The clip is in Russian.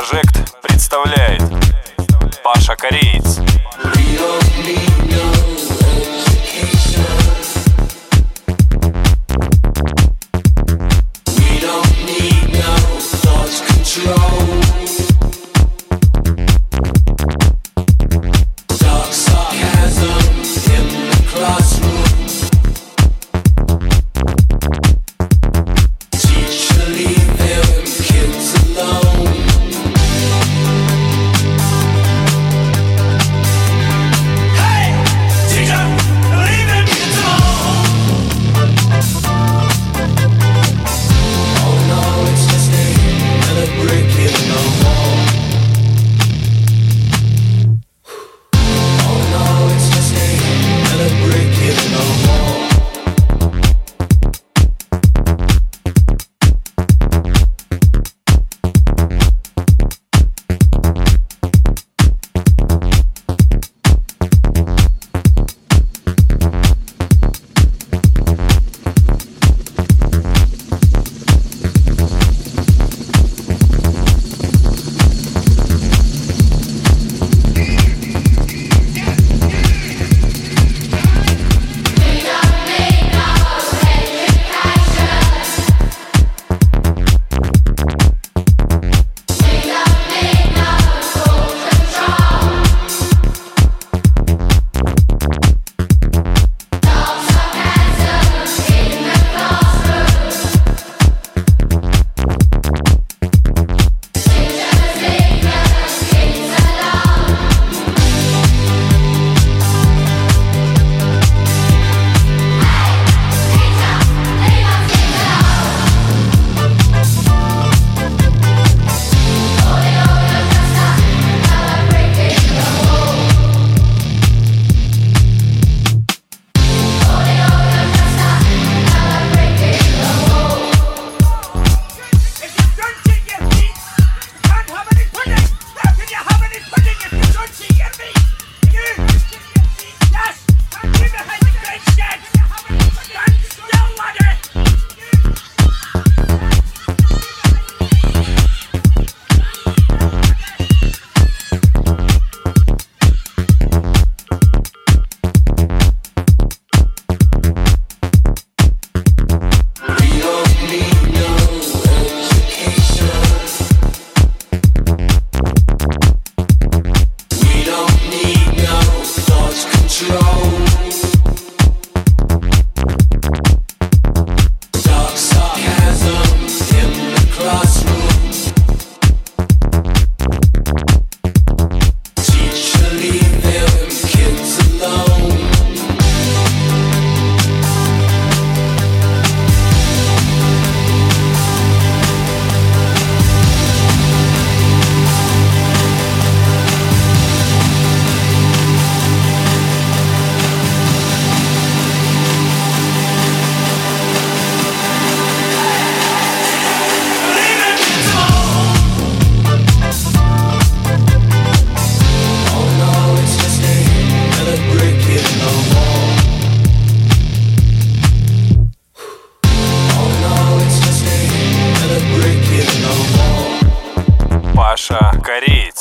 Прожект представляет Паша Кореец. Рио, Рио. кореец.